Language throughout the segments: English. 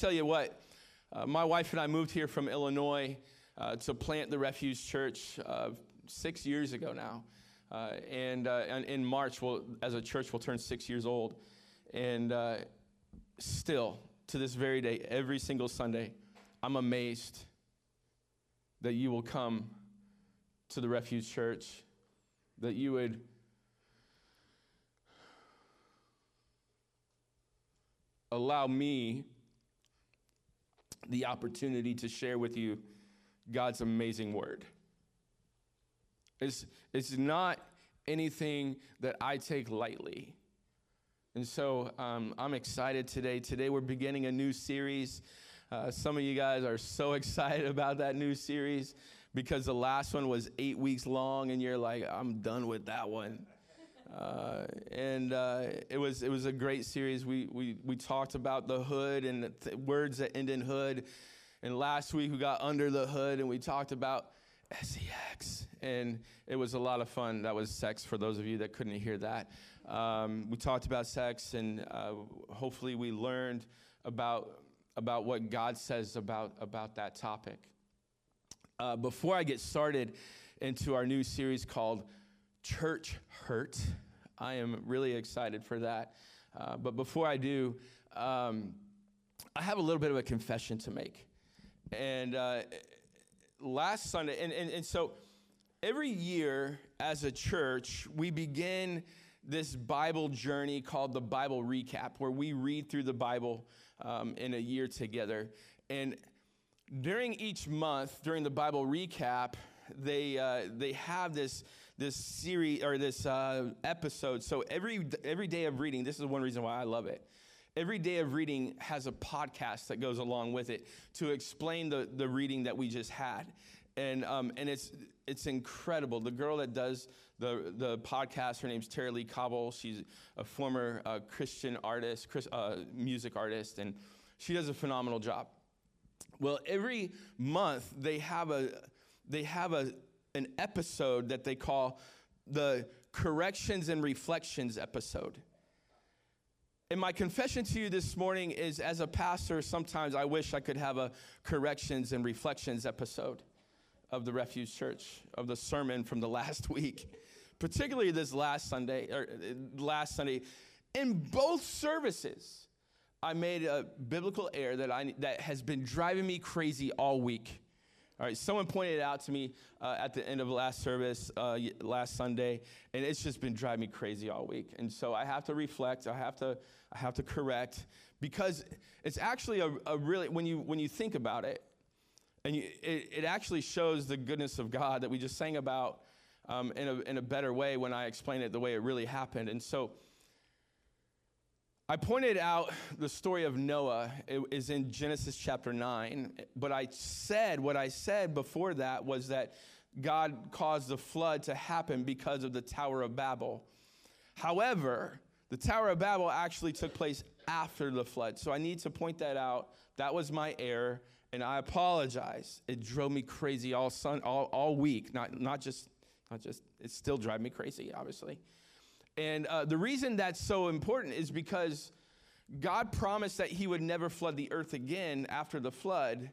tell you what, uh, my wife and I moved here from Illinois uh, to plant the Refuge Church uh, six years ago now. Uh, and, uh, in March, we'll, as a church, we'll turn six years old. And uh, still, to this very day, every single Sunday, I'm amazed that you will come to the Refuge Church, that you would allow me the opportunity to share with you God's amazing word. It's, it's not anything that I take lightly. And so um, I'm excited today. Today we're beginning a new series. Uh, some of you guys are so excited about that new series because the last one was eight weeks long, and you're like, I'm done with that one. Uh, and uh, it was it was a great series. We we we talked about the hood and th- words that end in hood. And last week we got under the hood and we talked about sex, and it was a lot of fun. That was sex for those of you that couldn't hear that. Um, we talked about sex, and uh, hopefully we learned about about what God says about about that topic. Uh, before I get started into our new series called church hurt. I am really excited for that. Uh, but before I do, um, I have a little bit of a confession to make. And uh, last Sunday, and, and, and so every year as a church, we begin this Bible journey called the Bible Recap, where we read through the Bible um, in a year together. And during each month, during the Bible Recap, they, uh, they have this this series or this uh, episode. So every every day of reading, this is one reason why I love it. Every day of reading has a podcast that goes along with it to explain the, the reading that we just had. And, um, and it's, it's incredible. The girl that does the, the podcast, her name's Tara-Leigh Cobble. She's a former uh, Christian artist, Chris, uh, music artist, and she does a phenomenal job. Well, every month they have a, they have a, an episode that they call the Corrections and Reflections episode. And my confession to you this morning is as a pastor, sometimes I wish I could have a Corrections and Reflections episode of the Refuge Church, of the sermon from the last week, particularly this last Sunday, or uh, last Sunday. In both services, I made a biblical error that, I, that has been driving me crazy all week. All right, someone pointed it out to me uh, at the end of last service, uh, last Sunday, and it's just been driving me crazy all week. And so I have to reflect, I have to, I have to correct, because it's actually a, a really, when you, when you think about it, and you, it, it actually shows the goodness of God that we just sang about um, in, a, in a better way when I explain it the way it really happened. And so I pointed out the story of Noah it is in Genesis chapter 9, but I said what I said before that was that God caused the flood to happen because of the Tower of Babel. However, the Tower of Babel actually took place after the flood. So I need to point that out. That was my error, and I apologize. It drove me crazy all, sun, all, all week, not, not, just, not just, it still drives me crazy, obviously. And uh, the reason that's so important is because God promised that He would never flood the earth again after the flood.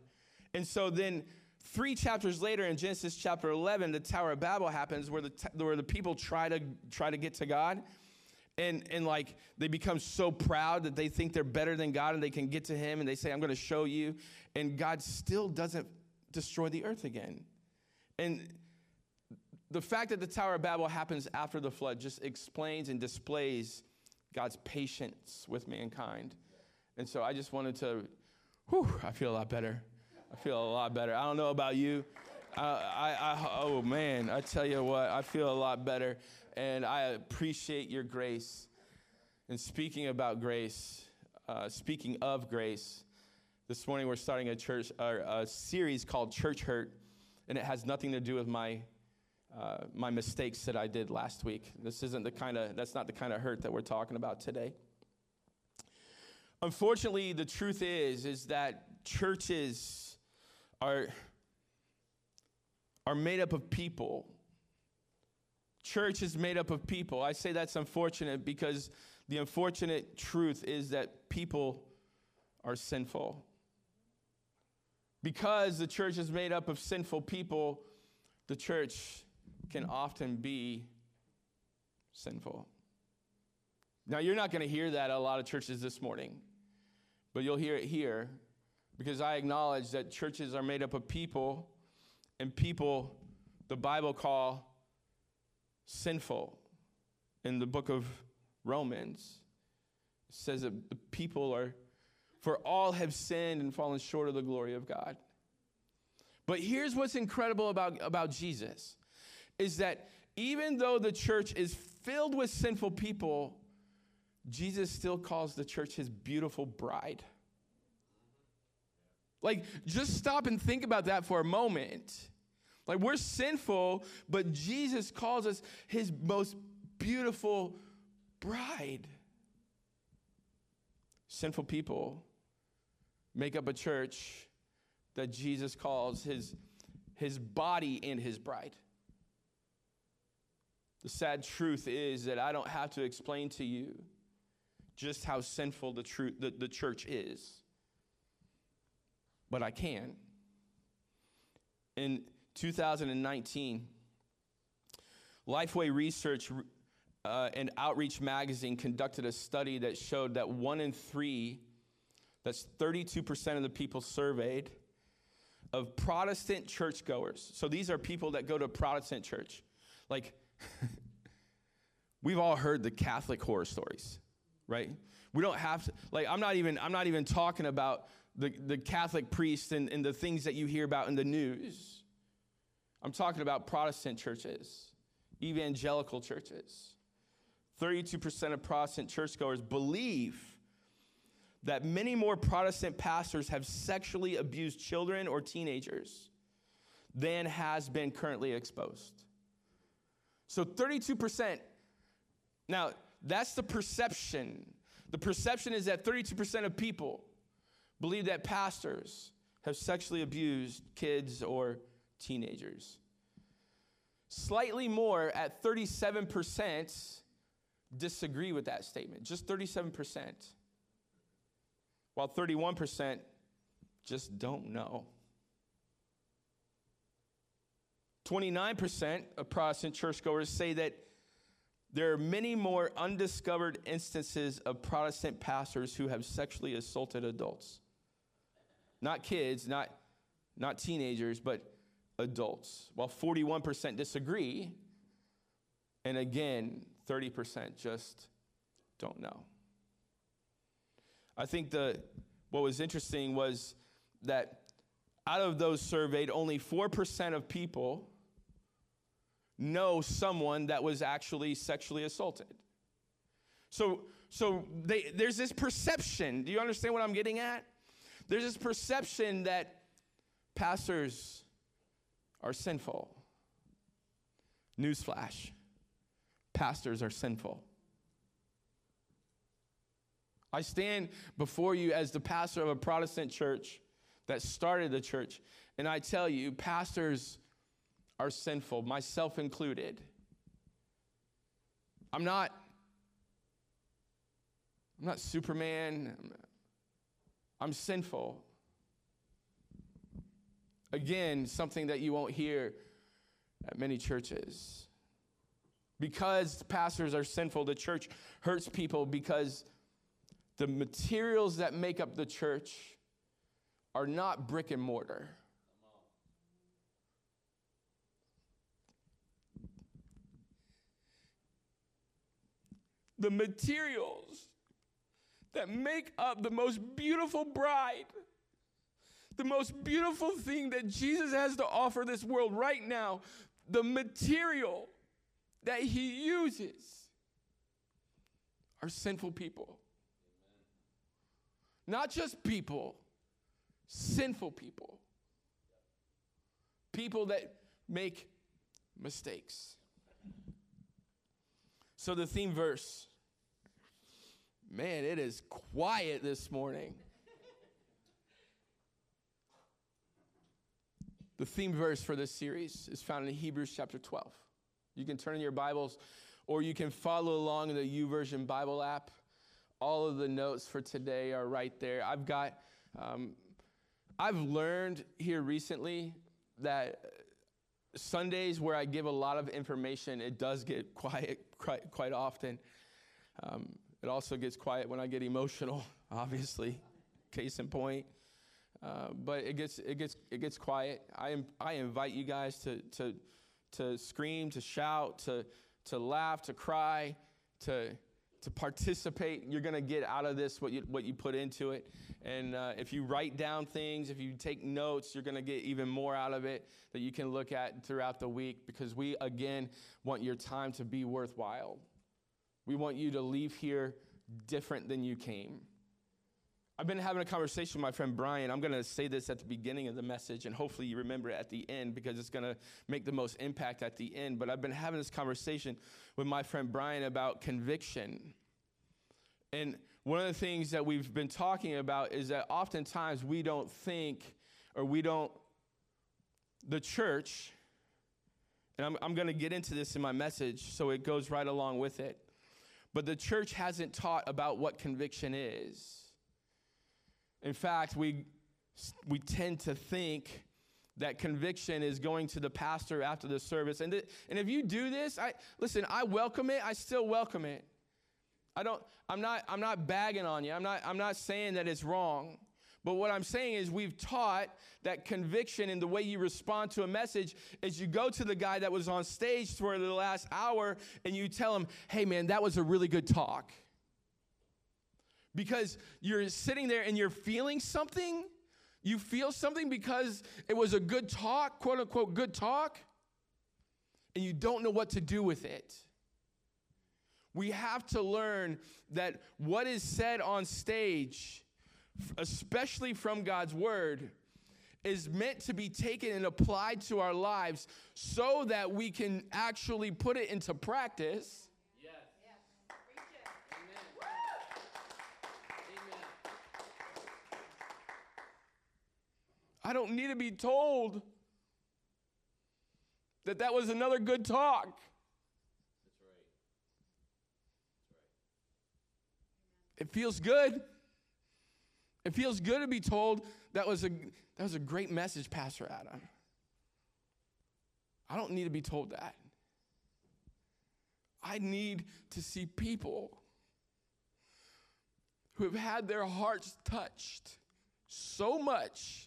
And so then, three chapters later in Genesis chapter 11, the Tower of Babel happens where the, where the people try to, try to get to God. And, and like they become so proud that they think they're better than God and they can get to Him and they say, I'm going to show you. And God still doesn't destroy the earth again. And the fact that the Tower of Babel happens after the flood just explains and displays God's patience with mankind. And so I just wanted to, whew, I feel a lot better. I feel a lot better. I don't know about you. Uh, I, I, oh man, I tell you what, I feel a lot better. And I appreciate your grace. And speaking about grace, uh, speaking of grace, this morning we're starting a church, a series called Church Hurt, and it has nothing to do with my uh, my mistakes that I did last week. This isn't the kind of, that's not the kind of hurt that we're talking about today. Unfortunately, the truth is, is that churches are, are made up of people. Church is made up of people. I say that's unfortunate because the unfortunate truth is that people are sinful. Because the church is made up of sinful people, the church can mm-hmm. often be sinful. Now, you're not going to hear that at a lot of churches this morning, but you'll hear it here because I acknowledge that churches are made up of people, and people the Bible call sinful. In the book of Romans, it says that the people are, for all have sinned and fallen short of the glory of God. But here's what's incredible about, about Jesus is that even though the church is filled with sinful people, Jesus still calls the church his beautiful bride. Like, just stop and think about that for a moment. Like, we're sinful, but Jesus calls us his most beautiful bride. Sinful people make up a church that Jesus calls his, his body and his bride. The sad truth is that I don't have to explain to you just how sinful the, truth, the, the church is, but I can. In 2019, Lifeway Research uh, and Outreach Magazine conducted a study that showed that one in three, that's 32% of the people surveyed, of Protestant churchgoers. So these are people that go to Protestant church. Like, we've all heard the Catholic horror stories, right? We don't have to, like, I'm not even, I'm not even talking about the, the Catholic priests and, and the things that you hear about in the news. I'm talking about Protestant churches, evangelical churches. 32% of Protestant churchgoers believe that many more Protestant pastors have sexually abused children or teenagers than has been currently exposed. So 32%. Now, that's the perception. The perception is that 32% of people believe that pastors have sexually abused kids or teenagers. Slightly more at 37% disagree with that statement, just 37%. While 31% just don't know. 29% of Protestant churchgoers say that there are many more undiscovered instances of Protestant pastors who have sexually assaulted adults. Not kids, not, not teenagers, but adults, while 41% disagree. And again, 30% just don't know. I think the, what was interesting was that out of those surveyed, only 4% of people know someone that was actually sexually assaulted. So, so they, there's this perception. Do you understand what I'm getting at? There's this perception that pastors are sinful. Newsflash pastors are sinful. I stand before you as the pastor of a Protestant church that started the church, and I tell you, pastors are sinful, myself included. I'm not I'm not Superman. I'm sinful. Again, something that you won't hear at many churches. Because pastors are sinful, the church hurts people because the materials that make up the church are not brick and mortar. The materials that make up the most beautiful bride the most beautiful thing that Jesus has to offer this world right now, the material that he uses are sinful people. Not just people, sinful people. People that make mistakes. So, the theme verse man, it is quiet this morning. The theme verse for this series is found in Hebrews chapter 12. You can turn in your Bibles or you can follow along in the YouVersion Bible app. All of the notes for today are right there. I've got um, I've learned here recently that Sundays where I give a lot of information, it does get quiet quite, quite often. Um, it also gets quiet when I get emotional, obviously, case in point. Uh, but it gets, it, gets, it gets quiet. I, I invite you guys to, to, to scream, to shout, to, to laugh, to cry, to, to participate. You're going to get out of this what you, what you put into it. And uh, if you write down things, if you take notes, you're going to get even more out of it that you can look at throughout the week because we, again, want your time to be worthwhile. We want you to leave here different than you came. I've been having a conversation with my friend Brian. I'm going to say this at the beginning of the message, and hopefully you remember it at the end because it's going to make the most impact at the end. But I've been having this conversation with my friend Brian about conviction. And one of the things that we've been talking about is that oftentimes we don't think, or we don't, the church, and I'm, I'm going to get into this in my message, so it goes right along with it. But the church hasn't taught about what conviction is. In fact, we, we tend to think that conviction is going to the pastor after the service. And, th- and if you do this, I, listen, I welcome it. I still welcome it. I don't, I'm not, I'm not bagging on you. I'm not, I'm not saying that it's wrong. But what I'm saying is, we've taught that conviction in the way you respond to a message is you go to the guy that was on stage for the last hour and you tell him, hey man, that was a really good talk because you're sitting there and you're feeling something. You feel something because it was a good talk, quote unquote, good talk, and you don't know what to do with it. We have to learn that what is said on stage, especially from God's word, is meant to be taken and applied to our lives so that we can actually put it into practice I don't need to be told that that was another good talk. That's right. It feels good. It feels good to be told that was a that was a great message, Pastor Adam. I don't need to be told that. I need to see people who have had their hearts touched so much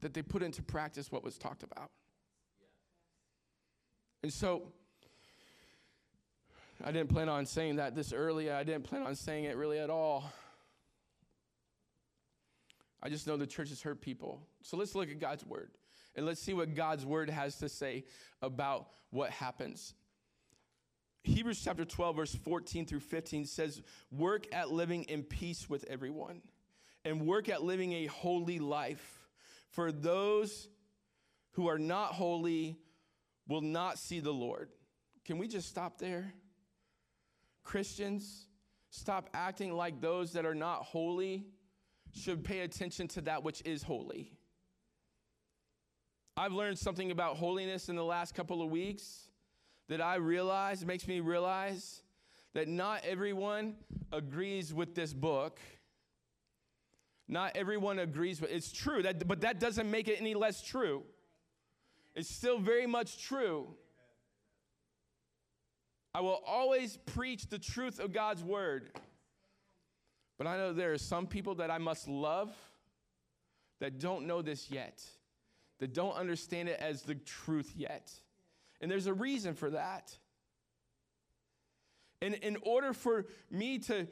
that they put into practice what was talked about. And so, I didn't plan on saying that this early. I didn't plan on saying it really at all. I just know the church has hurt people. So let's look at God's word and let's see what God's word has to say about what happens. Hebrews chapter 12, verse 14 through 15 says, Work at living in peace with everyone and work at living a holy life for those who are not holy will not see the Lord. Can we just stop there? Christians, stop acting like those that are not holy should pay attention to that which is holy. I've learned something about holiness in the last couple of weeks that I realize, makes me realize that not everyone agrees with this book not everyone agrees with it's true, that, but that doesn't make it any less true. It's still very much true. I will always preach the truth of God's word. But I know there are some people that I must love that don't know this yet, that don't understand it as the truth yet. And there's a reason for that. And in order for me to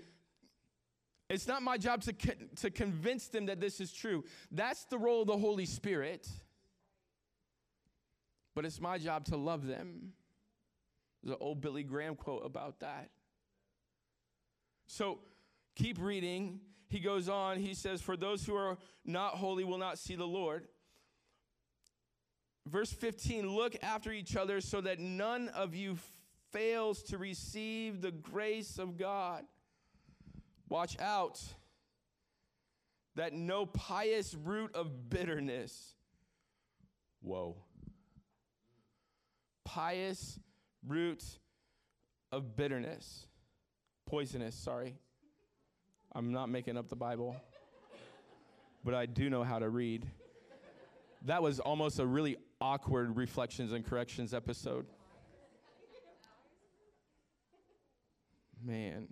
it's not my job to, to convince them that this is true. That's the role of the Holy Spirit. But it's my job to love them. There's an old Billy Graham quote about that. So keep reading. He goes on, he says, For those who are not holy will not see the Lord. Verse 15 Look after each other so that none of you fails to receive the grace of God. Watch out that no pious root of bitterness, whoa, pious root of bitterness, poisonous, sorry. I'm not making up the Bible. but I do know how to read. that was almost a really awkward reflections and corrections episode. Man.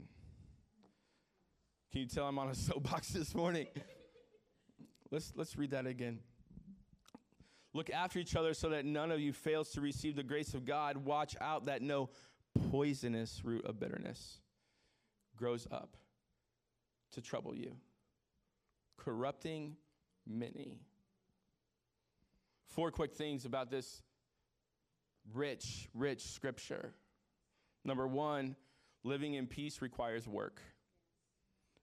Can you tell I'm on a soapbox this morning? let's, let's read that again. Look after each other so that none of you fails to receive the grace of God. Watch out that no poisonous root of bitterness grows up to trouble you, corrupting many. Four quick things about this rich, rich scripture. Number one, living in peace requires work.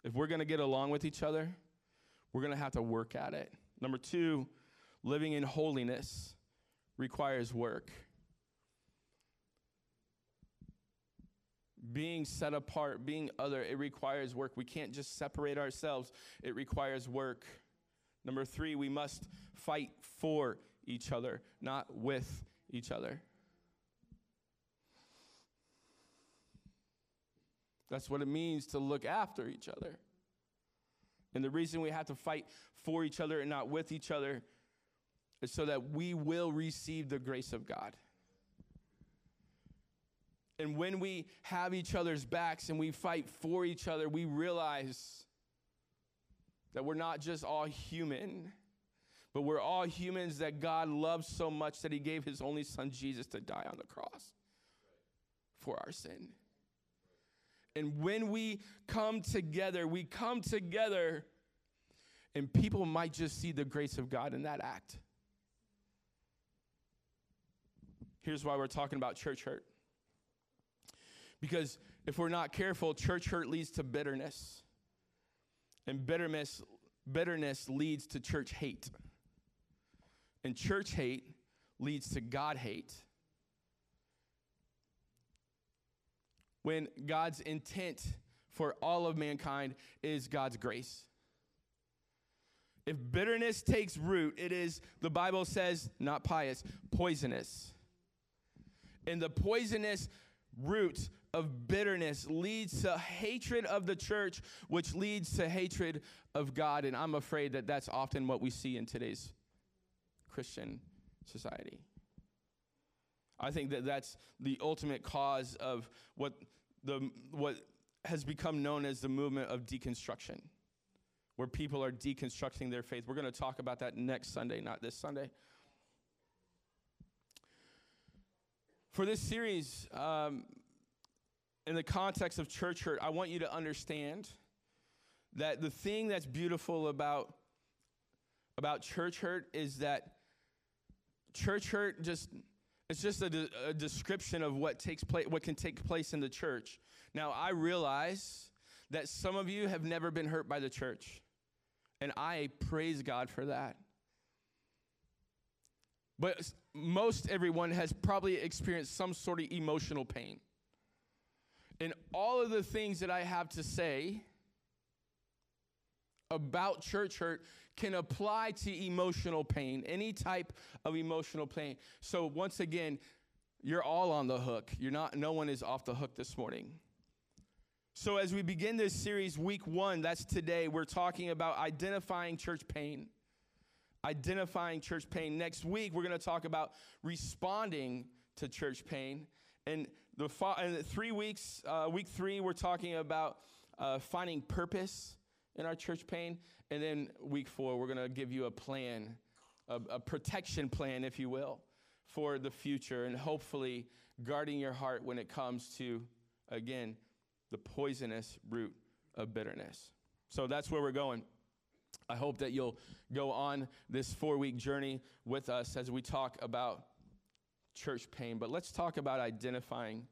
If we're going to get along with each other, we're going to have to work at it. Number two, living in holiness requires work. Being set apart, being other, it requires work. We can't just separate ourselves, it requires work. Number three, we must fight for each other, not with each other. That's what it means to look after each other. And the reason we have to fight for each other and not with each other is so that we will receive the grace of God. And when we have each other's backs and we fight for each other, we realize that we're not just all human, but we're all humans that God loves so much that he gave his only son Jesus to die on the cross for our sin. And when we come together, we come together, and people might just see the grace of God in that act. Here's why we're talking about church hurt. Because if we're not careful, church hurt leads to bitterness. And bitterness, bitterness leads to church hate. And church hate leads to God hate. When God's intent for all of mankind is God's grace. If bitterness takes root, it is, the Bible says, not pious, poisonous. And the poisonous root of bitterness leads to hatred of the church, which leads to hatred of God. And I'm afraid that that's often what we see in today's Christian society. I think that that's the ultimate cause of what the what has become known as the movement of deconstruction, where people are deconstructing their faith. We're going to talk about that next Sunday, not this Sunday. For this series, um, in the context of church hurt, I want you to understand that the thing that's beautiful about about church hurt is that church hurt just it's just a, de- a description of what takes place, what can take place in the church. Now, I realize that some of you have never been hurt by the church, and I praise God for that. But most everyone has probably experienced some sort of emotional pain. And all of the things that I have to say about church hurt can apply to emotional pain, any type of emotional pain. So once again, you're all on the hook. You're not no one is off the hook this morning. So as we begin this series week 1, that's today, we're talking about identifying church pain. Identifying church pain. Next week we're going to talk about responding to church pain. And the, in the three weeks, uh, week three, we're talking about uh, finding purpose in our church pain. And then week four, we're going to give you a plan, a, a, protection plan, if you will, for the future and hopefully guarding your heart when it comes to, again, the poisonous root of bitterness. So that's where we're going. I hope that you'll go on this four week journey with us as we talk about church pain. But let's talk about identifying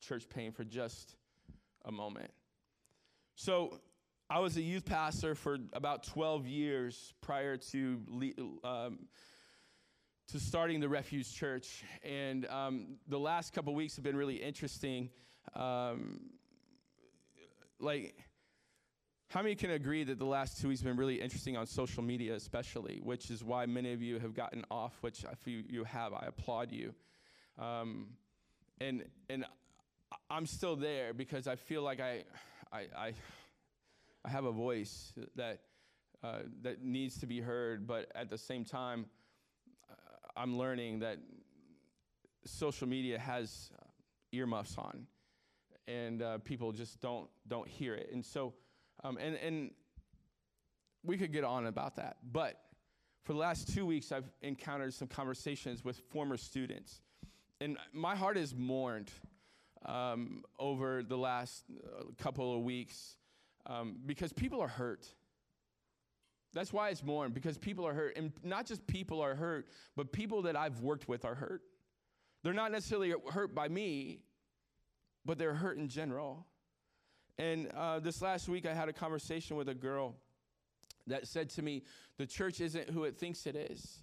church pain for just a moment. So, I was a youth pastor for about 12 years prior to, um, to starting the Refuge Church. And um, the last couple weeks have been really interesting. Um, like, how many can agree that the last two weeks have been really interesting on social media, especially, which is why many of you have gotten off, which if you, you have, I applaud you. Um, and, and I'm still there because I feel like I, I, I I have a voice that uh, that needs to be heard, but at the same time, uh, I'm learning that social media has uh, earmuffs on, and uh, people just don't don't hear it. And so, um, and and we could get on about that, but for the last two weeks, I've encountered some conversations with former students, and my heart is mourned um, over the last uh, couple of weeks um, because people are hurt. That's why it's mourned because people are hurt, and not just people are hurt, but people that I've worked with are hurt. They're not necessarily hurt by me, but they're hurt in general. And uh, this last week, I had a conversation with a girl that said to me, The church isn't who it thinks it is.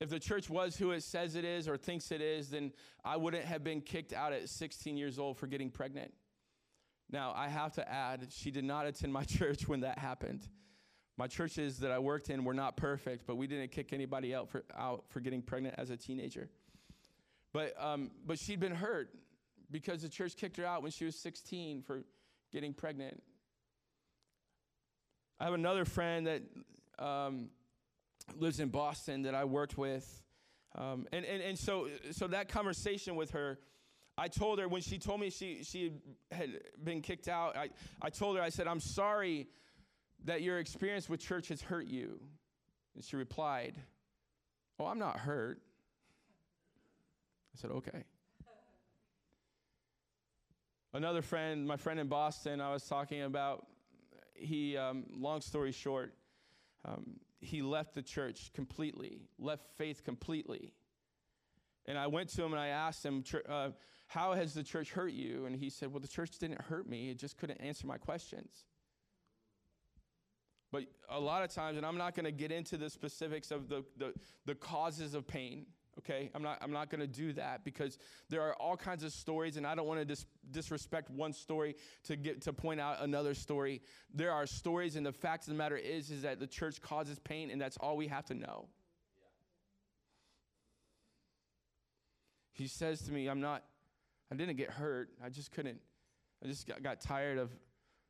If the church was who it says it is or thinks it is, then I wouldn't have been kicked out at 16 years old for getting pregnant. Now, I have to add, she did not attend my church when that happened. My churches that I worked in were not perfect, but we didn't kick anybody out for, out for getting pregnant as a teenager. But, um, but she'd been hurt because the church kicked her out when she was 16 for getting pregnant. I have another friend that um, lives in Boston that I worked with. Um, and, and, and so, so that conversation with her, I told her when she told me she, she had been kicked out, I, I told her, I said, I'm sorry that your experience with church has hurt you. And she replied, Oh, I'm not hurt. I said, okay. Another friend, my friend in Boston, I was talking about, he, um, long story short, um, he left the church completely, left faith completely. And I went to him and I asked him, uh, How has the church hurt you? And he said, Well, the church didn't hurt me, it just couldn't answer my questions. But a lot of times, and I'm not going to get into the specifics of the, the, the causes of pain, okay? I'm not, I'm not going to do that because there are all kinds of stories, and I don't want to dis- disrespect one story to get to point out another story. There are stories, and the fact of the matter is, is that the church causes pain, and that's all we have to know. He says to me, I'm not, I didn't get hurt. I just couldn't, I just got, got tired of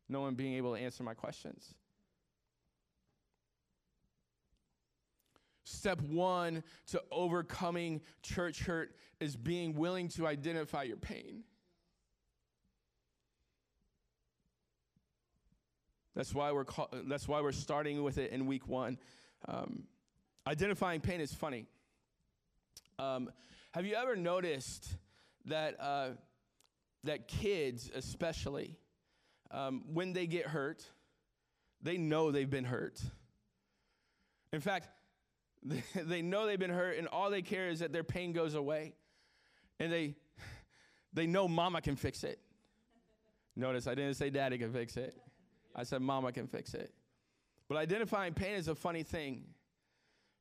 no one being able to answer my questions. Step one to overcoming church hurt is being willing to identify your pain. That's why we're call, that's why we're starting with it in week one. Um, identifying pain is funny. Um, have you ever noticed that uh, that kids, especially, um, when they get hurt, they know they've been hurt. In fact, they know they've been hurt, and all they care is that their pain goes away. And they, they know mama can fix it. Notice I didn't say daddy can fix it, I said mama can fix it. But identifying pain is a funny thing.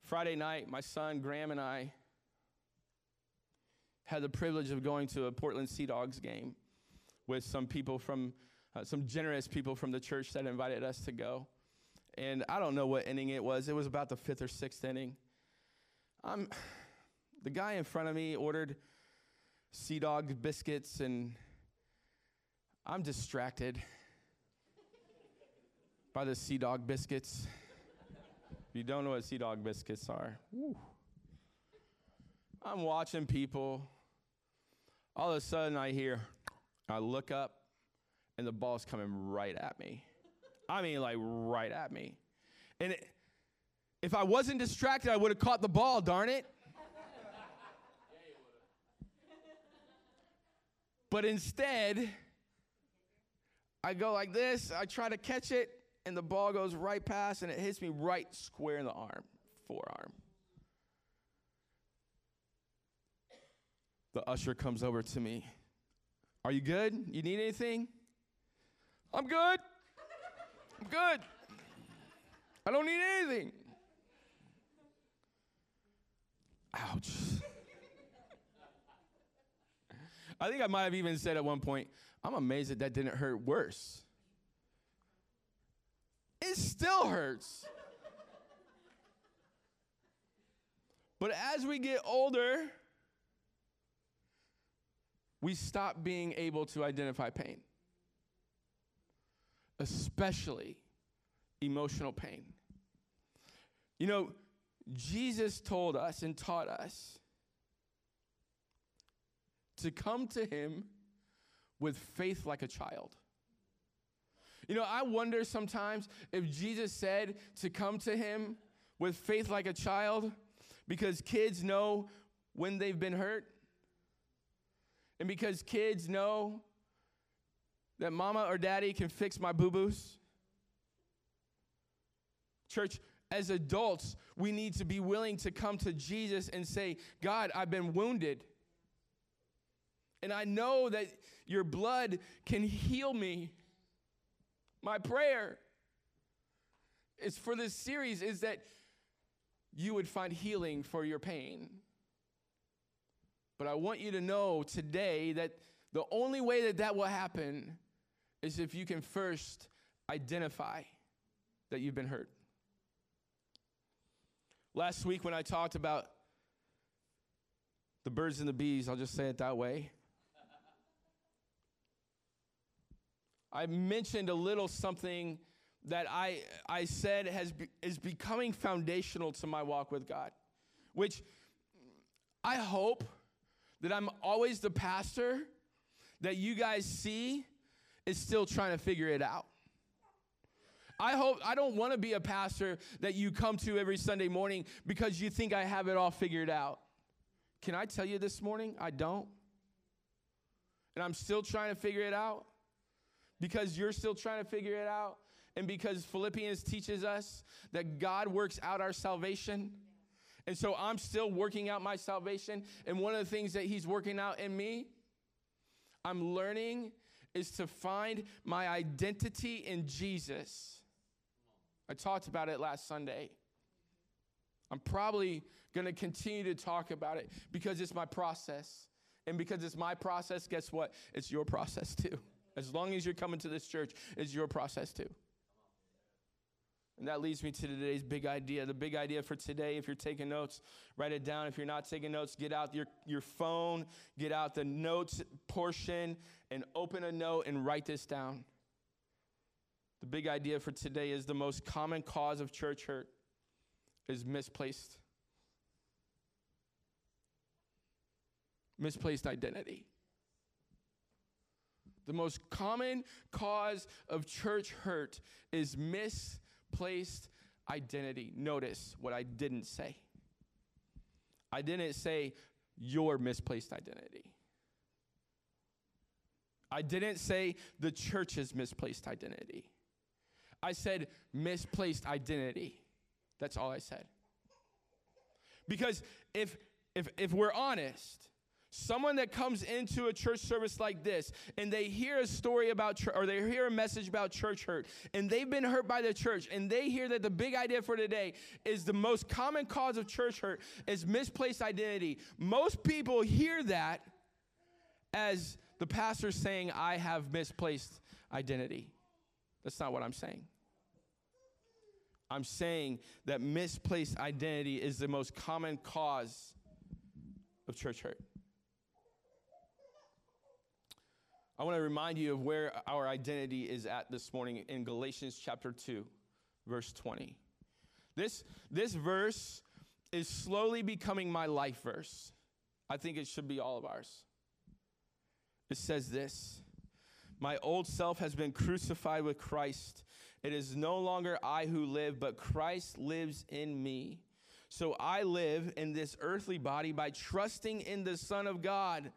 Friday night, my son Graham and I had the privilege of going to a Portland Sea Dogs game with some people from, uh, some generous people from the church that invited us to go and I don't know what inning it was. It was about the fifth or sixth inning. I'm, the guy in front of me ordered Sea Dog biscuits, and I'm distracted by the Sea Dog biscuits. If you don't know what Sea Dog biscuits are. I'm watching people. All of a sudden, I hear, I look up, and the ball's coming right at me. I mean, like right at me. And it, if I wasn't distracted, I would have caught the ball, darn it. But instead, I go like this, I try to catch it, and the ball goes right past, and it hits me right square in the arm, forearm. The usher comes over to me. Are you good? You need anything? I'm good. I'm good. I don't need anything. Ouch. I think I might have even said at one point, I'm amazed that that didn't hurt worse. It still hurts. but as we get older, we stop being able to identify pain especially emotional pain. You know, Jesus told us and taught us to come to him with faith like a child. You know, I wonder sometimes if Jesus said to come to him with faith like a child because kids know when they've been hurt and because kids know that mama or daddy can fix my boo boos. Church, as adults, we need to be willing to come to Jesus and say, God, I've been wounded. And I know that your blood can heal me. My prayer is for this series is that you would find healing for your pain. But I want you to know today that the only way that that will happen is if you can first identify that you've been hurt. Last week, when I talked about the birds and the bees, I'll just say it that way. I mentioned a little something that I, I said has be, is becoming foundational to my walk with God, which I hope that I'm always the pastor that you guys see is still trying to figure it out. I hope I don't want to be a pastor that you come to every Sunday morning because you think I have it all figured out. Can I tell you this morning? I don't. And I'm still trying to figure it out because you're still trying to figure it out, and because Philippians teaches us that God works out our salvation. And so I'm still working out my salvation. And one of the things that He's working out in me, I'm learning, is to find my identity in Jesus. I talked about it last Sunday. I'm probably going to continue to talk about it because it's my process. And because it's my process, guess what? It's your process too. As long as you're coming to this church, it's your process too. And that leads me to today's big idea. The big idea for today, if you're taking notes, write it down. If you're not taking notes, get out your, your phone, get out the notes portion, and open a note and write this down. The big idea for today is the most common cause of church hurt is misplaced misplaced identity. The most common cause of church hurt is misplaced identity. Notice what I didn't say. I didn't say your misplaced identity. I didn't say the church's misplaced identity. I said misplaced identity. That's all I said. Because if if if we're honest, Someone that comes into a church service like this and they hear a story about church or they hear a message about church hurt and they've been hurt by the church and they hear that the big idea for today is the most common cause of church hurt is misplaced identity. Most people hear that as the pastor saying, I have misplaced identity. That's not what I'm saying. I'm saying that misplaced identity is the most common cause of church hurt. I want to remind you of where our identity is at this morning in Galatians chapter 2, verse 20. This, this verse is slowly becoming my life verse. I think it should be all of ours. It says this My old self has been crucified with Christ. It is no longer I who live, but Christ lives in me. So I live in this earthly body by trusting in the Son of God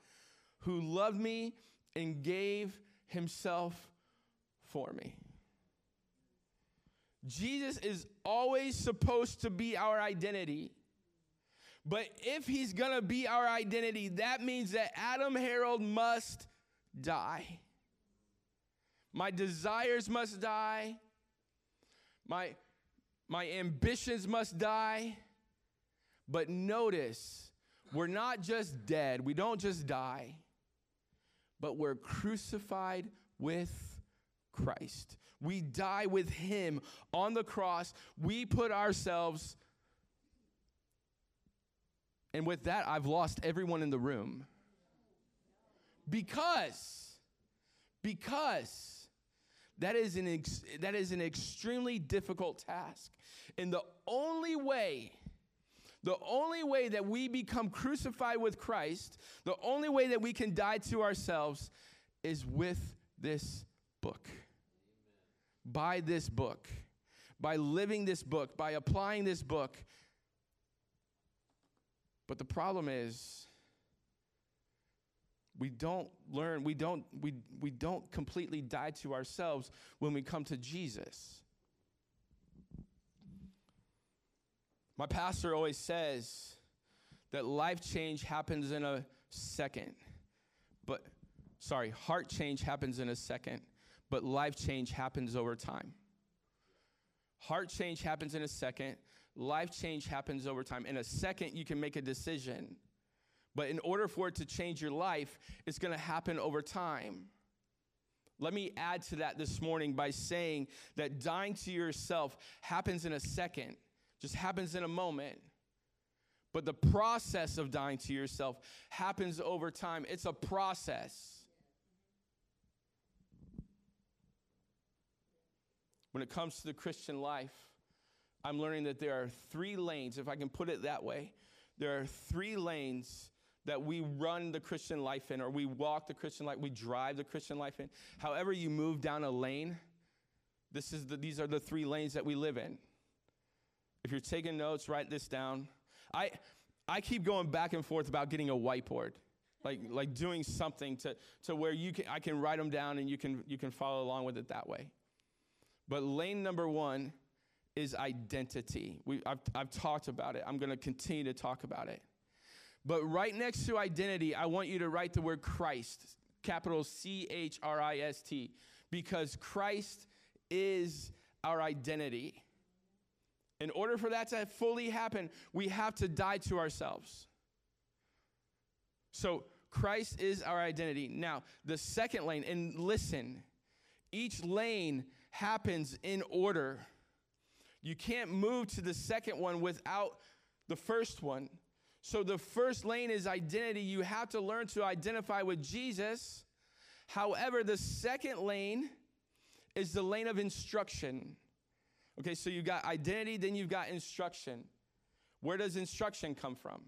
who loved me and gave himself for me. Jesus is always supposed to be our identity. But if he's going to be our identity, that means that Adam Harold must die. My desires must die. My, my ambitions must die. But notice, we're not just dead. We don't just die but we're crucified with Christ. We die with him on the cross. We put ourselves, and with that, I've lost everyone in the room. Because, because That is an ex- that is an extremely difficult task. And the only way the only way that we become crucified with Christ, the only way that we can die to ourselves is with this book. Amen. By this book. By living this book, by applying this book. But the problem is we don't learn, we don't, we, we don't completely die to ourselves when we come to Jesus. My pastor always says that life change happens in a second. But, sorry, heart change happens in a second, but life change happens over time. Heart change happens in a second, life change happens over time. In a second, you can make a decision but in order for it to change your life, it's to happen over time. Let me add to that this morning by saying that dying to yourself happens in a second, just happens in a moment. But the process of dying to yourself happens over time. It's a process. When it comes to the Christian life, I'm learning that there are three lanes, if I can put it that way. There are three lanes that we run the Christian life in, or we walk the Christian life, we drive the Christian life in. However, you move down a lane, this is the, these are the three lanes that we live in. If you're taking notes, write this down. I, I keep going back and forth about getting a whiteboard, like, like doing something to, to where you can, I can write them down and you can, you can follow along with it that way. But lane number one is identity. We, I've, I've talked about it. I'm going to continue to talk about it. But right next to identity, I want you to write the word Christ, capital C H R I S T, because Christ is our identity. In order for that to fully happen, we have to die to ourselves. So, Christ is our identity. Now, the second lane, and listen, each lane happens in order. You can't move to the second one without the first one. So the first lane is identity. You have to learn to identify with Jesus. However, the second lane is the lane of instruction. Okay, so you've got identity, then you've got instruction. Where does instruction come from?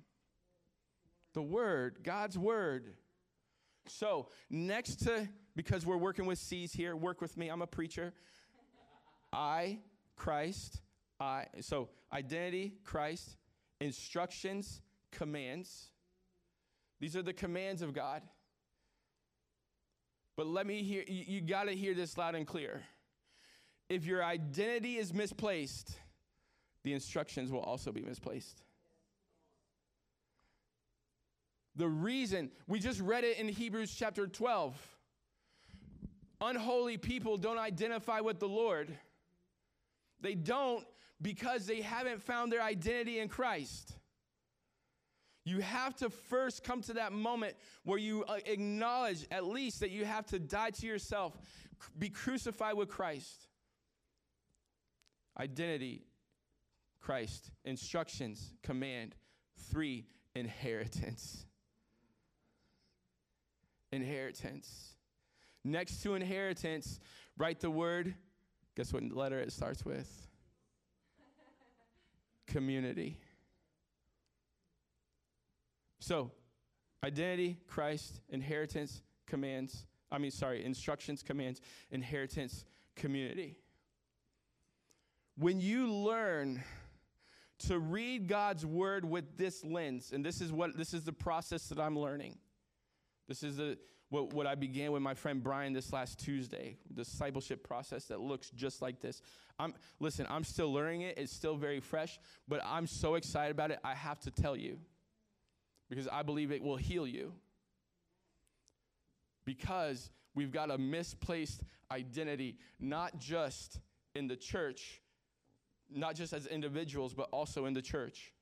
The Word, God's Word. So, next to, because we're working with C's here, work with me, I'm a preacher. I, Christ, I. So, identity, Christ, instructions, commands. These are the commands of God. But let me hear, you, you got to hear this loud and clear. If your identity is misplaced, the instructions will also be misplaced. The reason, we just read it in Hebrews chapter 12. Unholy people don't identify with the Lord. They don't because they haven't found their identity in Christ. You have to first come to that moment where you uh, acknowledge at least that you have to die to yourself, be crucified with Christ. Identity, Christ. Instructions, command. Three, inheritance. Inheritance. Next to inheritance, write the word. Guess what letter it starts with? Community. So, identity, Christ, inheritance, commands. I mean, sorry, instructions, commands, inheritance, community. When you learn to read God's word with this lens, and this is what this is the process that I'm learning. This is the what, what I began with my friend Brian this last Tuesday, discipleship process that looks just like this. I'm listen, I'm still learning it, it's still very fresh, but I'm so excited about it, I have to tell you because I believe it will heal you. Because we've got a misplaced identity, not just in the church, not just as individuals, but also in the church.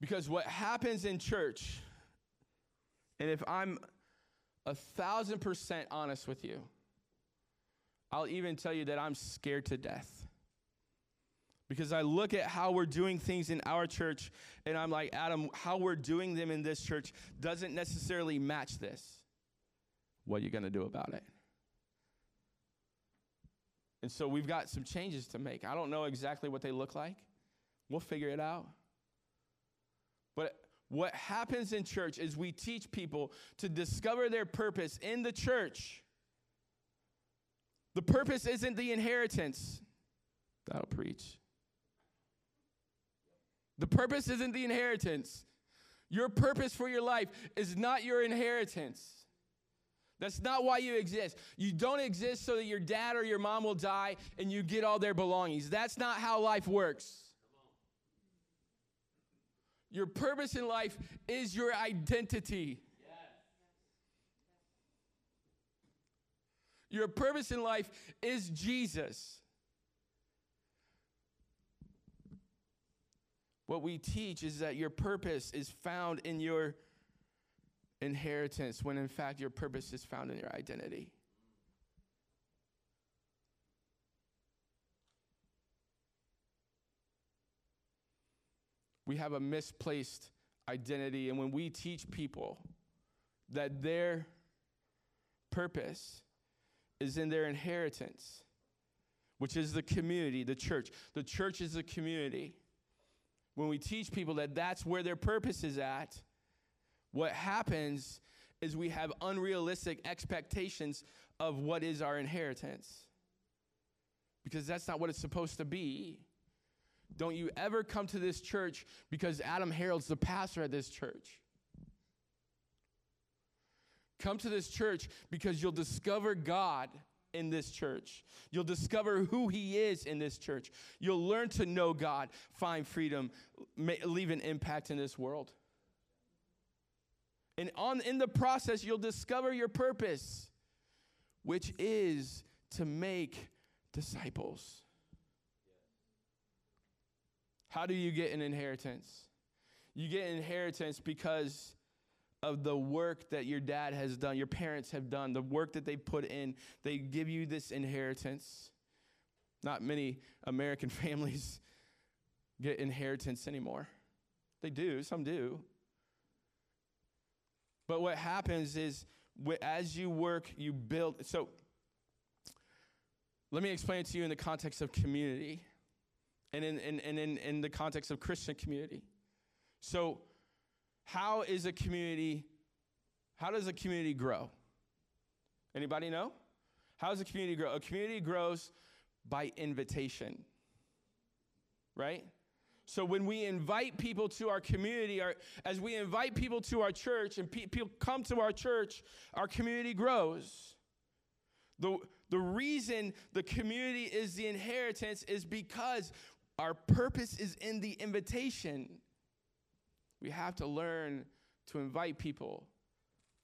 Because what happens in church, and if I'm a thousand percent honest with you, I'll even tell you that I'm scared to death. Because I look at how we're doing things in our church, and I'm like, Adam, how we're doing them in this church doesn't necessarily match this. What are you going to do about it? And so we've got some changes to make. I don't know exactly what they look like. We'll figure it out. But what happens in church is we teach people to discover their purpose in the church. The purpose isn't the inheritance. That'll preach. The purpose isn't the inheritance. Your purpose for your life is not your inheritance. That's not why you exist. You don't exist so that your dad or your mom will die and you get all their belongings. That's not how life works. Your purpose in life is your identity. Your purpose in life is Jesus. What we teach is that your purpose is found in your inheritance when in fact your purpose is found in your identity. We have a misplaced identity, and when we teach people that their purpose is in their inheritance, which is the community, the church, the church is a community. When we teach people that that's where their purpose is at, what happens is we have unrealistic expectations of what is our inheritance. Because that's not what it's supposed to be. Don't you ever come to this church because Adam Harold's the pastor at this church. Come to this church because you'll discover God in this church. You'll discover who He is in this church. You'll learn to know God, find freedom, leave an impact in this world. And on, in the process, you'll discover your purpose, which is to make disciples. How do you get an inheritance? You get inheritance because of the work that your dad has done, your parents have done, the work that they put in. They give you this inheritance. Not many American families get inheritance anymore. They do, some do. But what happens is as you work, you build. So let me explain it to you in the context of community and in, in, in, in, in the context of Christian community. So, how is a community, how does a community grow? Anybody know? How does a community grow? A community grows by invitation, right? So when we invite people to our community, our, as we invite people to our church and pe- people come to our church, our community grows. The, the reason the community is the inheritance is because our purpose is in the invitation. We have to learn to invite people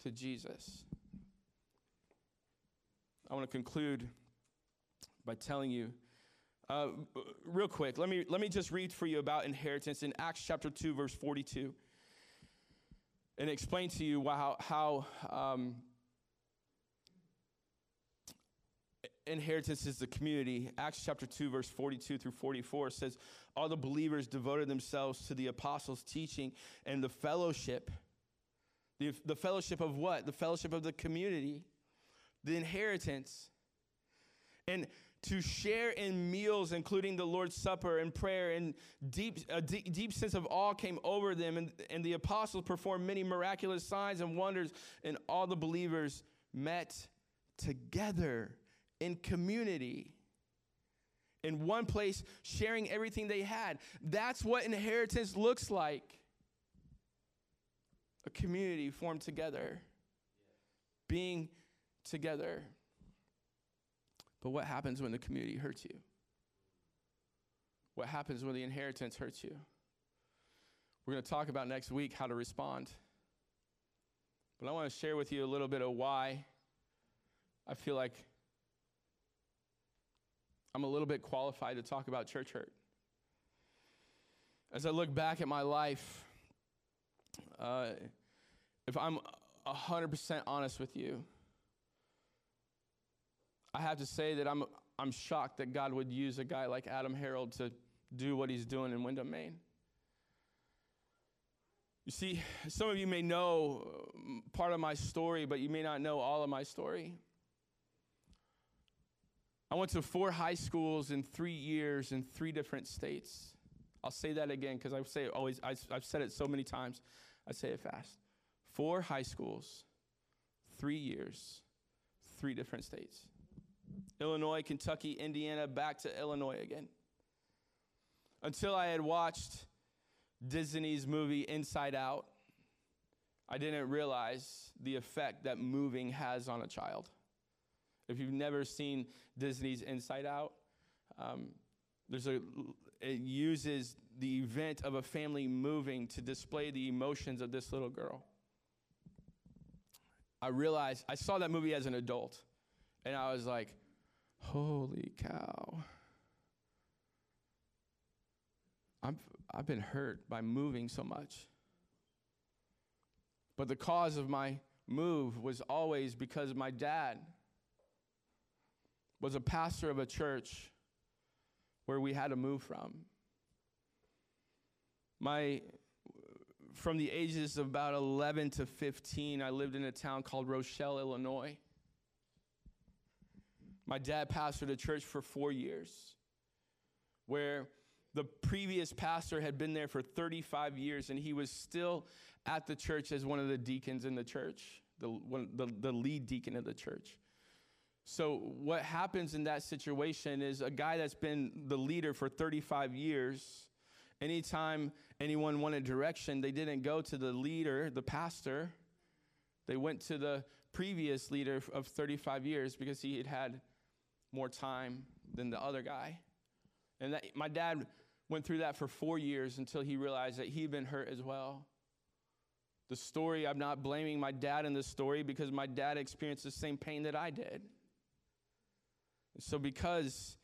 to Jesus. I want to conclude by telling you uh, real quick, let me, let me just read for you about inheritance in Acts chapter 2, verse 42, and explain to you how, how um, inheritance is the community. Acts chapter 2, verse 42 through 44 says, All the believers devoted themselves to the apostles' teaching and the fellowship. The, the fellowship of what? The fellowship of the community, the inheritance. And to share in meals, including the Lord's Supper and prayer, and deep, a deep, deep sense of awe came over them. And, and the apostles performed many miraculous signs and wonders, and all the believers met together in community. In one place, sharing everything they had. That's what inheritance looks like a community formed together, being together. But what happens when the community hurts you? What happens when the inheritance hurts you? We're going to talk about next week how to respond. But I want to share with you a little bit of why I feel like I'm a little bit qualified to talk about church hurt. As I look back at my life, uh, if I'm 100% honest with you, I have to say that I'm, I'm shocked that God would use a guy like Adam Harold to do what he's doing in Windham, Maine. You see, some of you may know um, part of my story, but you may not know all of my story. I went to four high schools in three years in three different states. I'll say that again because I say always, I, I've said it so many times. I say it fast. Four high schools, three years, three different states. Illinois, Kentucky, Indiana, back to Illinois again. Until I had watched Disney's movie Inside Out, I didn't realize the effect that moving has on a child. If you've never seen Disney's Inside Out, um, there's a it uses the event of a family moving to display the emotions of this little girl. I realized I saw that movie as an adult, and I was like, "Holy cow!" I'm, I've been hurt by moving so much. But the cause of my move was always because my dad was a pastor of a church where we had to move from. My from the ages of about 11 to 15, I lived in a town called Rochelle, Illinois. My dad pastored a church for 4 years where the previous pastor had been there for 35 years and he was still at the church as one of the deacons in the church, the, one, the, the lead deacon of the church. So, what happens in that situation is a guy that's been the leader for 35 years, anytime anyone wanted direction, they didn't go to the leader, the pastor. They went to the previous leader of 35 years because he had had more time than the other guy. And that, my dad went through that for four years until he realized that he'd been hurt as well. The story, I'm not blaming my dad in this story because my dad experienced the same pain that I did. So, because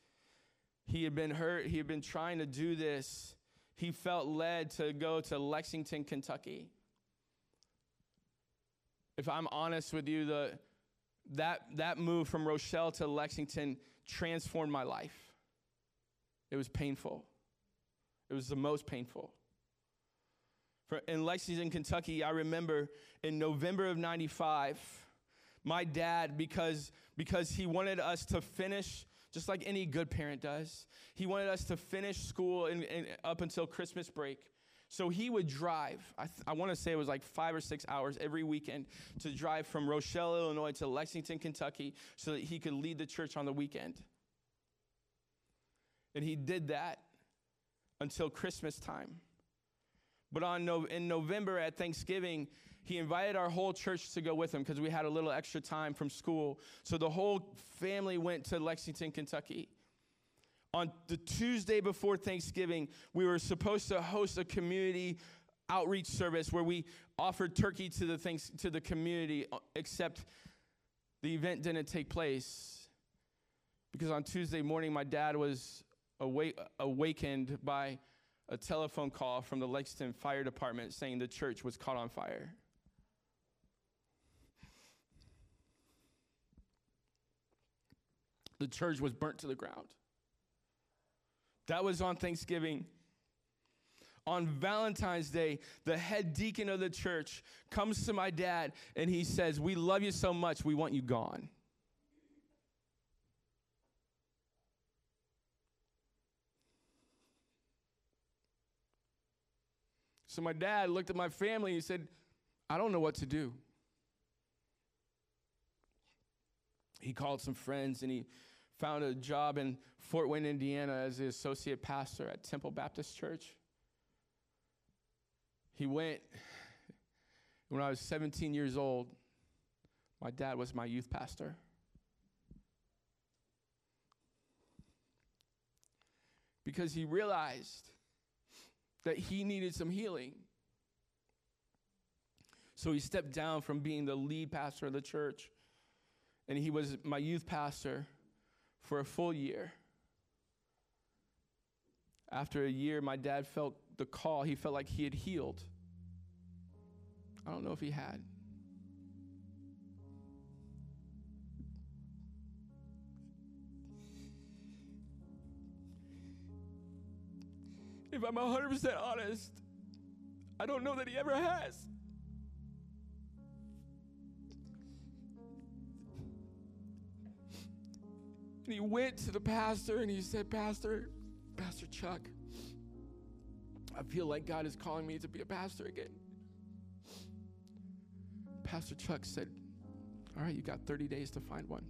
he had been hurt, he had been trying to do this, he felt led to go to Lexington, Kentucky. If I'm honest with you, the, that, that move from Rochelle to Lexington transformed my life. It was painful. It was the most painful. For, in Lexington, Kentucky, I remember in November of 95, my dad, because, because he wanted us to finish, just like any good parent does, he wanted us to finish school in, in, up until Christmas break. So he would drive, I, th- I want to say it was like five or six hours every weekend to drive from Rochelle, Illinois to Lexington, Kentucky, so that he could lead the church on the weekend. And he did that until Christmas time. But on no- in November at Thanksgiving, he invited our whole church to go with him because we had a little extra time from school. So the whole family went to Lexington, Kentucky. On the Tuesday before Thanksgiving, we were supposed to host a community outreach service where we offered turkey to the things to the community, uh, except the event didn't take place because on Tuesday morning my dad was awake, awakened by a telephone call from the Lexington Fire Department saying the church was caught on fire. The church was burnt to the ground. That was on Thanksgiving. On Valentine's Day, the head deacon of the church comes to my dad and he says, We love you so much, we want you gone. So my dad looked at my family and he said, I don't know what to do. He called some friends and he found a job in Fort Wayne, Indiana as the associate pastor at Temple Baptist Church. He went, when I was 17 years old, my dad was my youth pastor. Because he realized that he needed some healing. So he stepped down from being the lead pastor of the church, and he was my youth pastor for a full year. After a year, my dad felt the call. He felt like he had healed. I don't know if he had. If I'm 100% honest, I don't know that he ever has. And he went to the pastor and he said, Pastor, Pastor Chuck, I feel like God is calling me to be a pastor again. Pastor Chuck said, All right, you got 30 days to find one.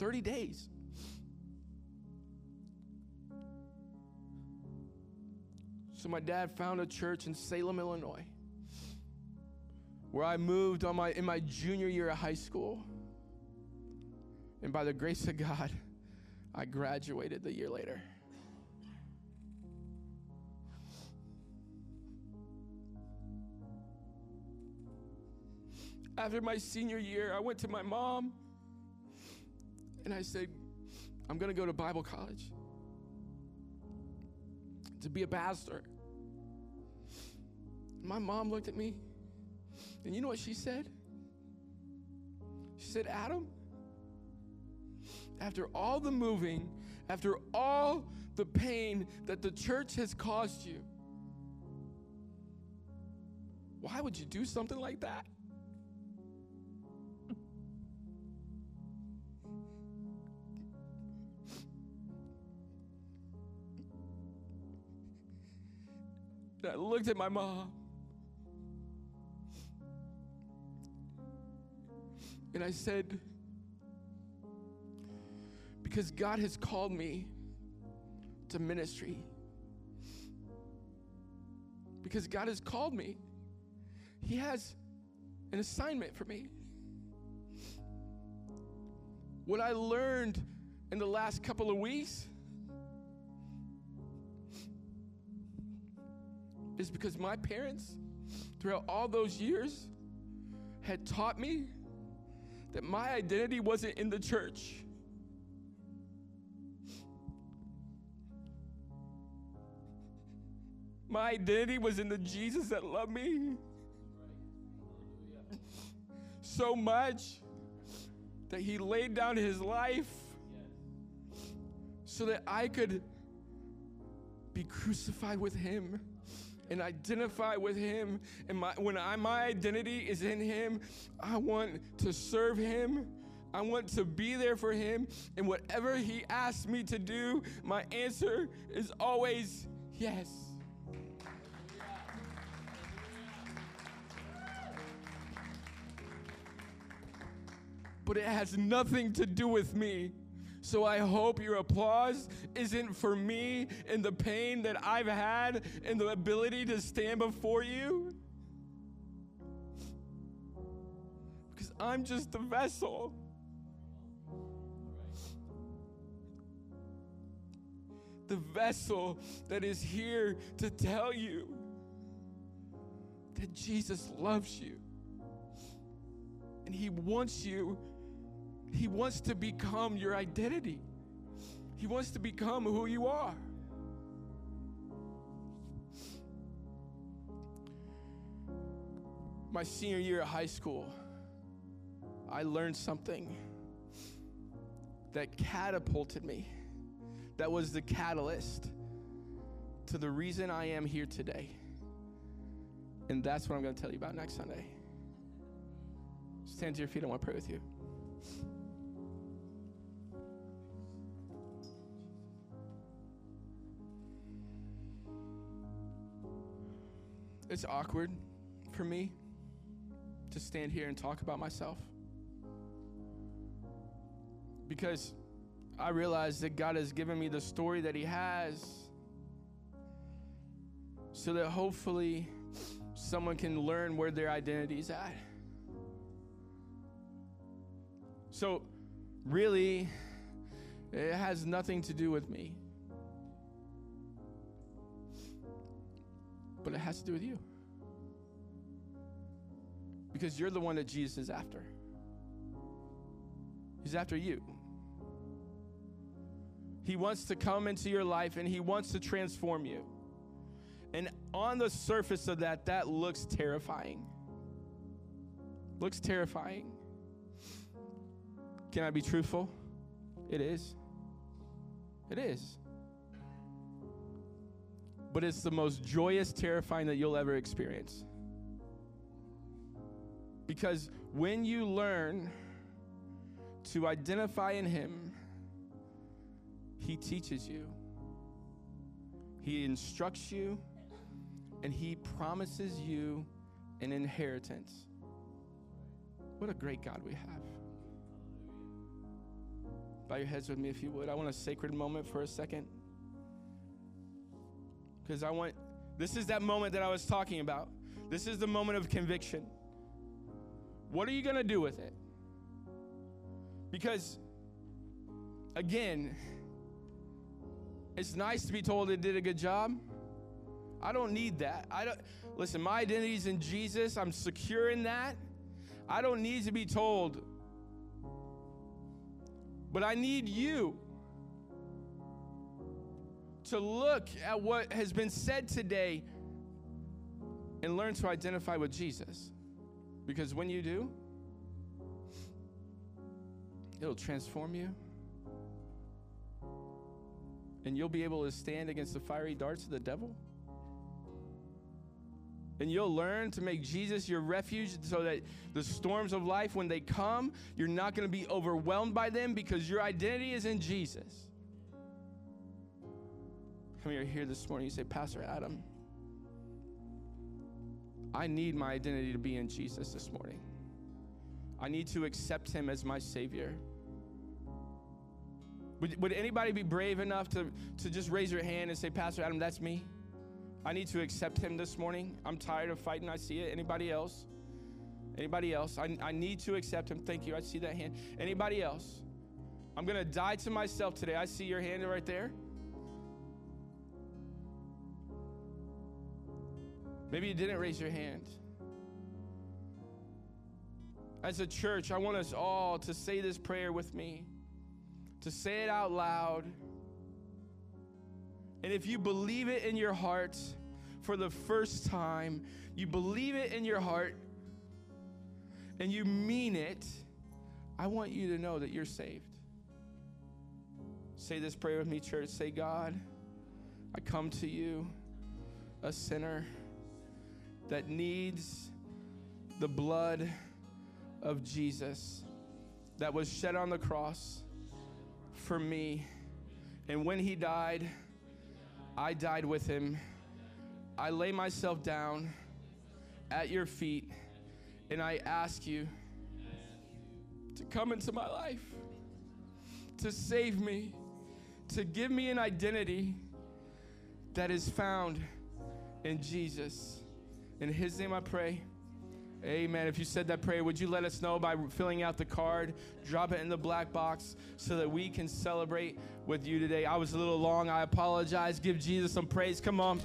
30 days. So my dad found a church in Salem, Illinois, where I moved on my in my junior year of high school. And by the grace of God, I graduated the year later. After my senior year, I went to my mom and I said, I'm going to go to Bible college to be a pastor. My mom looked at me, and you know what she said? She said, Adam, after all the moving, after all the pain that the church has caused you, why would you do something like that? I looked at my mom. And I said, because God has called me to ministry. Because God has called me. He has an assignment for me. What I learned in the last couple of weeks is because my parents, throughout all those years, had taught me that my identity wasn't in the church. My identity was in the Jesus that loved me so much that he laid down his life so that I could be crucified with him and identify with him. And my, when I, my identity is in him, I want to serve him. I want to be there for him. And whatever he asks me to do, my answer is always yes. But it has nothing to do with me. So I hope your applause isn't for me and the pain that I've had and the ability to stand before you. Because I'm just a vessel. The vessel that is here to tell you that Jesus loves you. And he wants you he wants to become your identity, He wants to become who you are. My senior year of high school, I learned something that catapulted me, that was the catalyst to the reason I am here today. And that's what I'm going to tell you about next Sunday. Stand to your feet. I want to pray with you. It's awkward for me to stand here and talk about myself because I realize that God has given me the story that He has so that hopefully someone can learn where their identity is at. So, really, it has nothing to do with me. But it has to do with you. Because you're the one that Jesus is after. He's after you. He wants to come into your life and he wants to transform you. And on the surface of that, that looks terrifying. Looks terrifying. Can I be truthful? It is. It is but it's the most joyous, terrifying that you'll ever experience. Because when you learn to identify in Him He teaches you, He instructs you, and He promises you an inheritance. What a great God we have. Bow your heads with me if you would. I want a sacred moment for a second. Because I want, this is that moment that I was talking about. This is the moment of conviction. What are you going to do with it? Because, again, it's nice to be told it did a good job. I don't need that. I don't listen, my identity is in Jesus. I'm secure in that. I don't need to be told. But I need you to look at what has been said today and learn to identify with Jesus. Because when you do, it'll transform you. And you'll be able to stand against the fiery darts of the devil. And you'll learn to make Jesus your refuge so that the storms of life, when they come, you're not going to be overwhelmed by them because your identity is in Jesus. How many are here this morning? You say, Pastor Adam, I need my identity to be in Jesus this morning. I need to accept him as my Savior. Would, would anybody be brave enough to, to just raise your hand and say, Pastor Adam, that's me? I need to accept him this morning. I'm tired of fighting. I see it. Anybody else? Anybody else? I, I need to accept him. Thank you. I see that hand. Anybody else? I'm going to die to myself today. I see your hand right there. Maybe you didn't raise your hand. As a church, I want us all to say this prayer with me, to say it out loud. And if you believe it in your heart for the first time, you believe it in your heart, and you mean it, I want you to know that you're saved. Say this prayer with me, church. Say, God, I come to you, a sinner that needs the blood of Jesus that was shed on the cross for me. And when he died, I died with him. I lay myself down at your feet and I ask you to come into my life, to save me, to give me an identity that is found in Jesus. In His name I pray. Amen. If you said that prayer, would you let us know by filling out the card? Drop it in the black box so that we can celebrate with you today. I was a little long. I apologize. Give Jesus some praise. Come on.